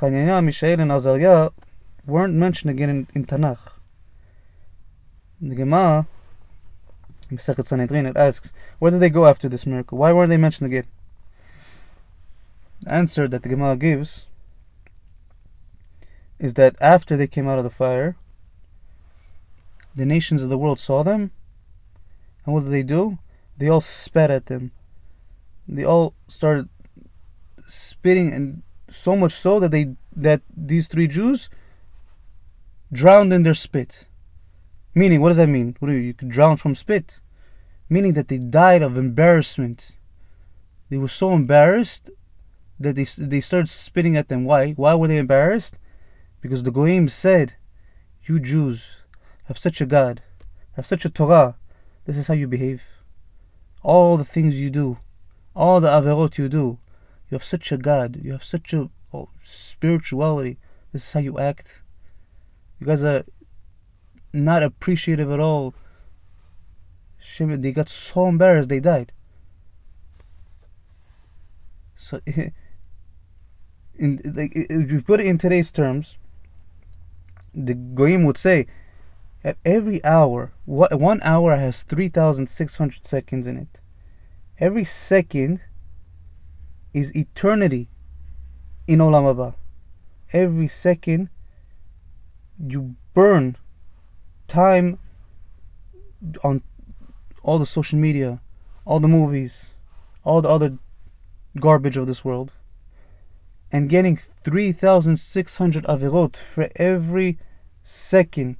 Hananiah, Mishael, and Azariah weren't mentioned again in, in Tanakh. The Gemara, Sanhedrin, it asks, where did they go after this miracle? Why weren't they mentioned again? Answer that the Gemara gives is that after they came out of the fire, the nations of the world saw them, and what did they do? They all spat at them. They all started spitting, and so much so that they that these three Jews drowned in their spit. Meaning, what does that mean? What do you, you could drown from spit? Meaning that they died of embarrassment. They were so embarrassed that they they started spitting at them. Why? Why were they embarrassed? Because the Goyim said, "You Jews have such a God, have such a Torah. This is how you behave. All the things you do, all the averot you do, you have such a God. You have such a oh, spirituality. This is how you act. You guys are not appreciative at all. They got so embarrassed they died. So, in like if you put it in today's terms, the goyim would say, at every hour, one hour has 3,600 seconds in it. Every second is eternity in Olam Haba. every second you burn time on all the social media, all the movies, all the other garbage of this world, and getting 3,600 averot for every second,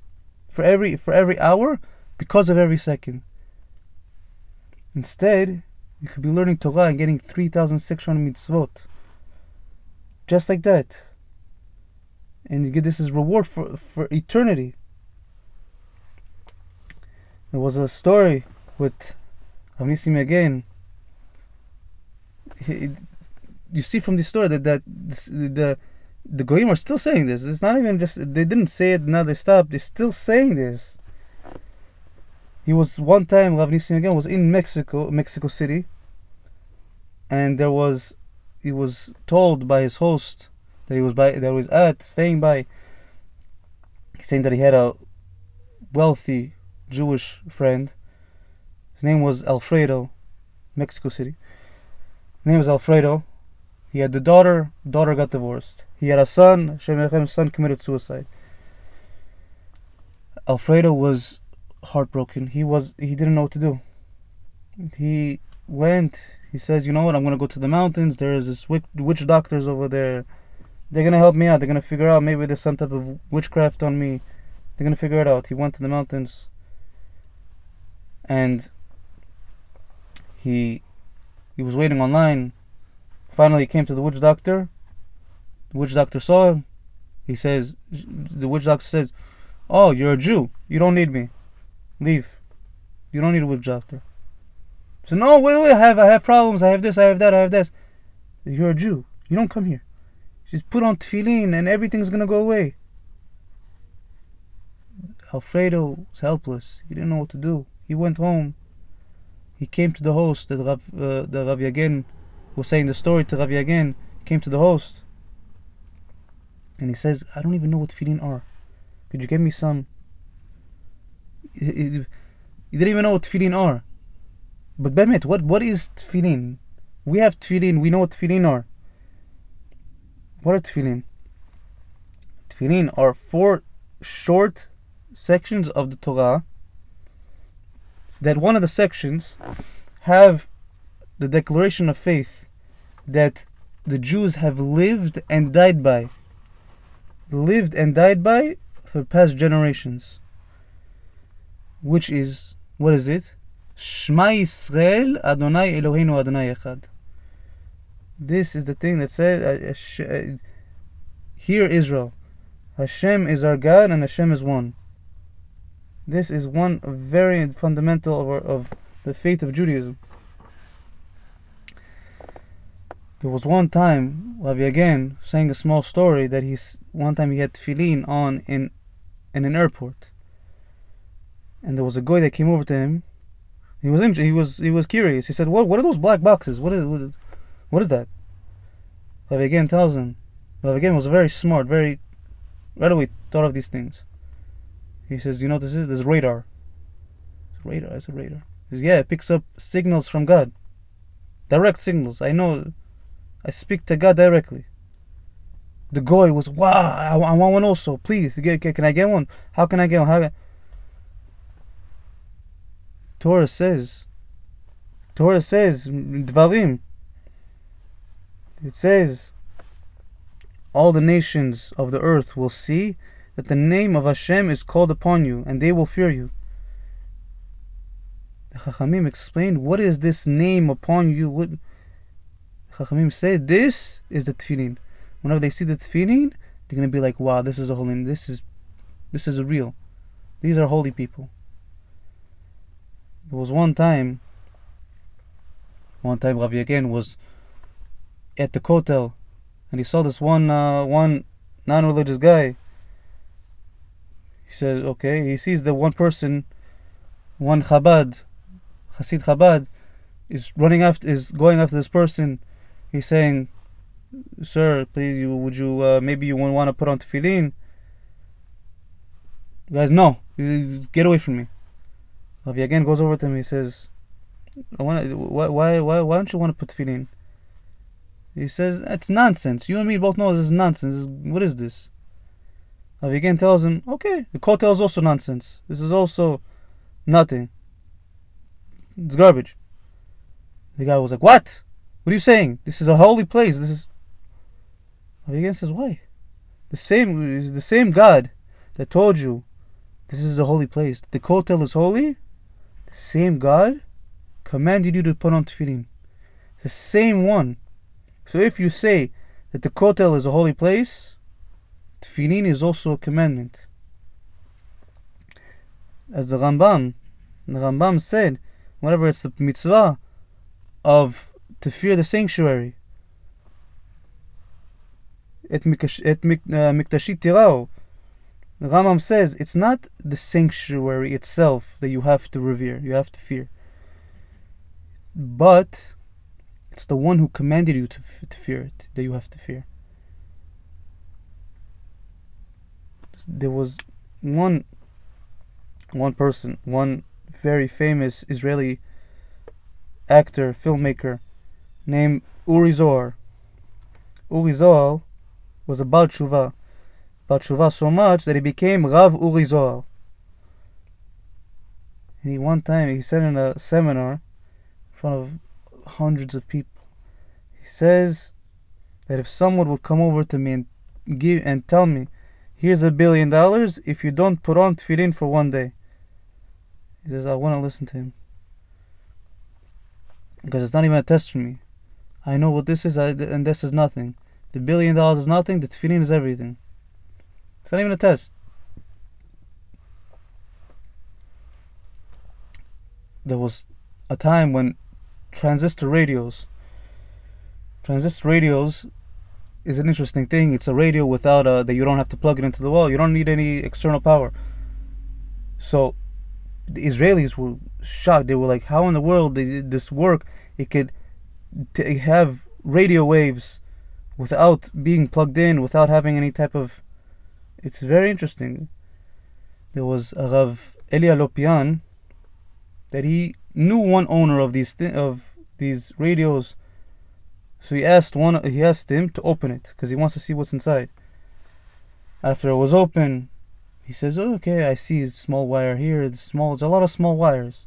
for every for every hour, because of every second. Instead, you could be learning Torah and getting 3,600 mitzvot. Just like that. And you get this as reward for, for eternity. There was a story with Amissim again. You see from the story that, that this, the the Goyim are still saying this. It's not even just they didn't say it now they stopped. They're still saying this. He was one time Rav Nissim Yagen was in Mexico, Mexico City, and there was he was told by his host that he was by that he was at staying by, saying that he had a wealthy Jewish friend. His name was Alfredo, Mexico City. His name was Alfredo. He had the daughter. Daughter got divorced. He had a son. Shem son committed suicide. Alfredo was heartbroken. He was he didn't know what to do. He went. He says, you know what? I'm gonna go to the mountains. There's this witch, witch doctors over there. They're gonna help me out. They're gonna figure out maybe there's some type of witchcraft on me. They're gonna figure it out. He went to the mountains and he he was waiting online. Finally, he came to the witch doctor. The witch doctor saw him. He says, the witch doctor says, "Oh, you're a Jew. You don't need me. Leave. You don't need a witch doctor." So no, wait, wait. I have I have problems. I have this. I have that. I have this. You're a Jew. You don't come here. Just put on tefillin and everything's gonna go away. Alfredo was helpless. He didn't know what to do. He went home. He came to the host that Rav, uh, the Rav Yagen was saying the story to Rabbi Yagen. Came to the host, and he says, "I don't even know what tefillin are. Could you get me some?" You didn't even know what tefillin are. But Bemet, what what is tefillin? We have tefillin. We know what tefillin are. What are tefillin? Tefillin are four short sections of the Torah that one of the sections have the declaration of faith that the Jews have lived and died by. Lived and died by for past generations. Which is, what is it? Shema Yisrael Adonai Eloheinu Adonai Echad. This is the thing that says, uh, uh, Hear Israel, Hashem is our God and Hashem is one. This is one very fundamental of, our, of the faith of Judaism. There was one time, Rav Yagen saying a small story that he's one time he had tefillin on in in an airport, and there was a guy that came over to him. He was he was he was curious. He said, "What what are those black boxes? What is what what is that?" Rav Yagen tells him. Rav Yagen was very smart, very right away thought of these things. He says, you know this is? This is radar. Radar. It's a radar. He says, yeah, it picks up signals from God. Direct signals. I know. I speak to God directly. The guy was, wow, I, I want one also. Please, can I get one? How can I get one? How can... Torah says, Torah says, Dvarim, it says, all the nations of the earth will see that the name of Hashem is called upon you, and they will fear you. The Chachamim explained, what is this name upon you? What Chachamim say, this is the tefillin. Whenever they see the tefillin, they're gonna be like, wow, this is a holy, this is, this is real. These are holy people. There was one time, one time Rabbi Yagen was at the kotel, and he saw this one, uh, one non-religious guy he says, okay, he sees that one person, one Chabad, Hasid Chabad, is running after, is going after this person. He's saying, sir, please, you, would you, uh, maybe you want to put on tefillin? Guys, no, get away from me. Rav Yagen goes over to him. He says, I want why, why, why, why don't you want to put tefillin? He says, it's nonsense. You and me both know this is nonsense. What is this? Rav Yagen tells him, okay, the Kotel is also nonsense. This is also nothing. It's garbage. The guy was like, what? What are you saying? This is a holy place. This is. Yagen says, why? The same, the same God that told you this is a holy place. The Kotel is holy. The same God commanded you to put on tefillin. The same one. So if you say that the Kotel is a holy place, tefillin is also a commandment. As the Rambam, the Rambam said, whenever it's the mitzvah of to fear the sanctuary, et miktashit uh, tirao, the Rambam says it's not the sanctuary itself that you have to revere, you have to fear, but it's the one who commanded you to, to fear it that you have to fear. There was one one person, one very famous Israeli actor, filmmaker named Uri Zohar. Uri Zohar was a Baal Tshuva. Baal Tshuva so much that he became Rav Uri Zohar. And he one time he said in a seminar in front of hundreds of people. He says that if someone would come over to me and give and tell me, here's a billion dollars if you don't put on tefillin for one day. He says, I want to listen to him. Because it's not even a test for me. I know what this is and this is nothing. The billion dollars is nothing, the tefillin is everything. It's not even a test. There was a time when transistor radios. Transistor radios is an interesting thing. It's a radio without a that you don't have to plug it into the wall. You don't need any external power. So the Israelis were shocked. They were like, "How in the world did this work? It could t- have radio waves without being plugged in, without having any type of." It's very interesting. There was a Rav Eli Lopian that he knew one owner of these th- of these radios. So he asked one he asked him to open it because he wants to see what's inside. After it was open, he says, oh, "Okay, I see small wire here. Small. It's a lot of small wires."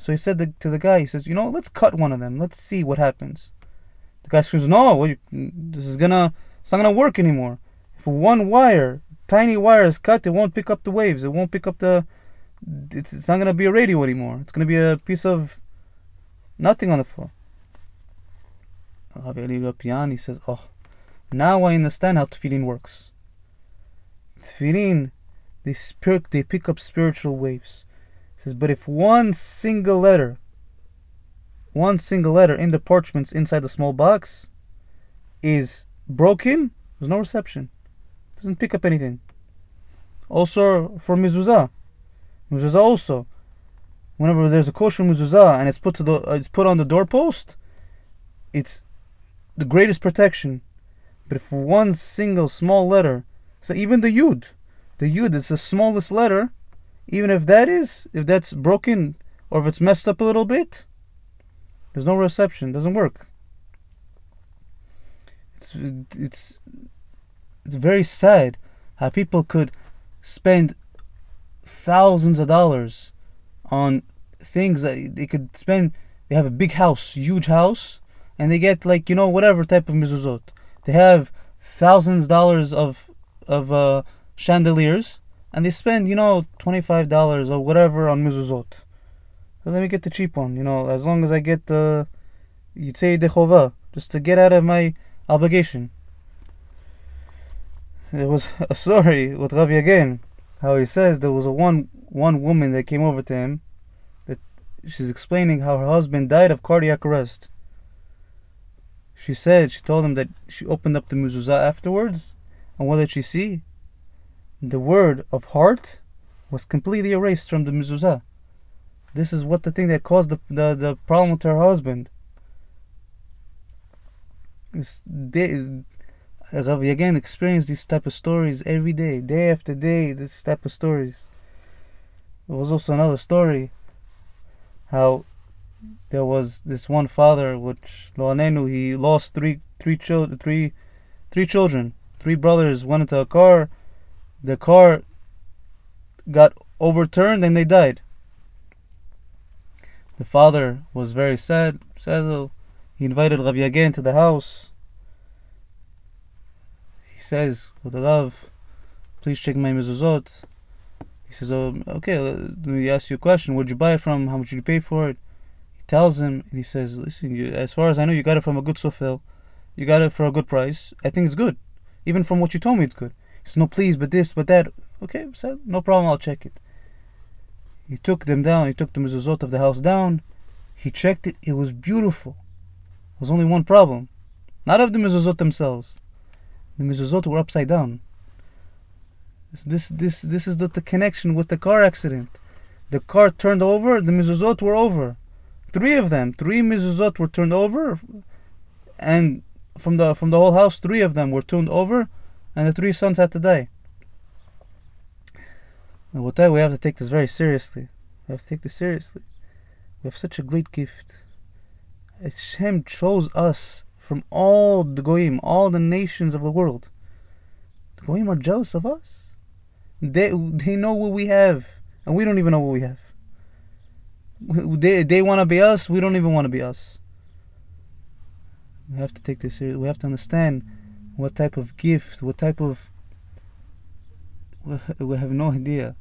So he said the, to the guy, he says, "You know, let's cut one of them. Let's see what happens." The guy screams, "No, you, this is gonna it's not gonna work anymore. If one wire, tiny wire is cut, it won't pick up the waves. It won't pick up the it's, it's not to be a radio anymore. It's to be a piece of nothing on the floor. Rabbi Eli says, Oh, now I understand how tefillin works. Tefillin, they, spirit, they pick up spiritual waves. Says, but if one single letter, one single letter in the parchments inside the small box is broken, there's no reception. Doesn't pick up anything. Also for mezuzah, Mezuzah also, whenever there's a kosher mezuzah and it's put to the uh, it's put on the doorpost, it's the greatest protection. But if one single small letter, so even the yud, the yud is the smallest letter, even if that is if that's broken or if it's messed up a little bit, there's no reception, doesn't work. It's it's it's very sad how people could spend thousands of dollars on things that they could spend. They have a big house, huge house, and they get like you know whatever type of mezuzot. They have thousands of dollars of of uh, chandeliers, and they spend you know twenty five dollars or whatever on mezuzot. So let me get the cheap one, you know, as long as I get the say dechovah, just to get out of my obligation. There was a story with Rav Yagen, how he says there was a one one woman that came over to him that she's explaining how her husband died of cardiac arrest. She said she told him that she opened up the mezuzah afterwards, and what did she see? The word of heart was completely erased from the mezuzah. This is what the thing that caused the the, the problem with her husband. This, Rav Yagen experienced these type of stories every day, day after day, this type of stories. There was also another story how there was this one father, which Lo Aleinu, he lost three three children, three three children, three brothers went into a car. The car got overturned and they died. The father was very sad. Sad. He invited Rav Yagen to the house. He says, "With love, please check my mezuzot." He says, "Oh, okay. Let me ask you a question. Where'd you buy it from? How much did you pay for it?" He tells him, and he says, "Listen, you, as far as I know, you got it from a good sofer. You got it for a good price. I think it's good. Even from what you told me, it's good." Says, "No, please, but this, but that." Okay, so no problem. I'll check it. He took them down. He took the mezuzot of the house down. He checked it. It was beautiful. There was only one problem. Not of the mezuzot themselves. The mezuzot were upside down. This, this, this, this is the, the connection with the car accident. The car turned over. The mezuzot were over. Three of them. Three mezuzot were turned over, and from the from the whole house, three of them were turned over, and the three sons had to die. And with that, we have to take this very seriously. We have to take this seriously. We have such a great gift. Hashem chose us from all the goyim, all the nations of the world. The goyim are jealous of us. They they know what we have, and we don't even know what we have. They they want to be us. We don't even want to be us. We have to take this seriously. We have to understand what type of gift, what type of we have no idea.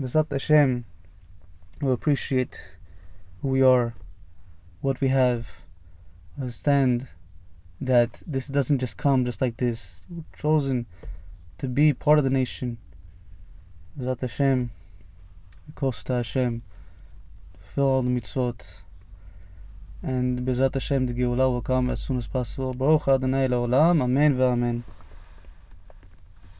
Bezrat Hashem, we appreciate who we are, what we have. Understand that this doesn't just come just like this. We're chosen to be part of the nation. Bezrat Hashem, close to Hashem, fill all the mitzvot. And Bezrat Hashem, the Geulah will come as soon as possible. Baruch Adonai Leolam, Amen ve'Amen.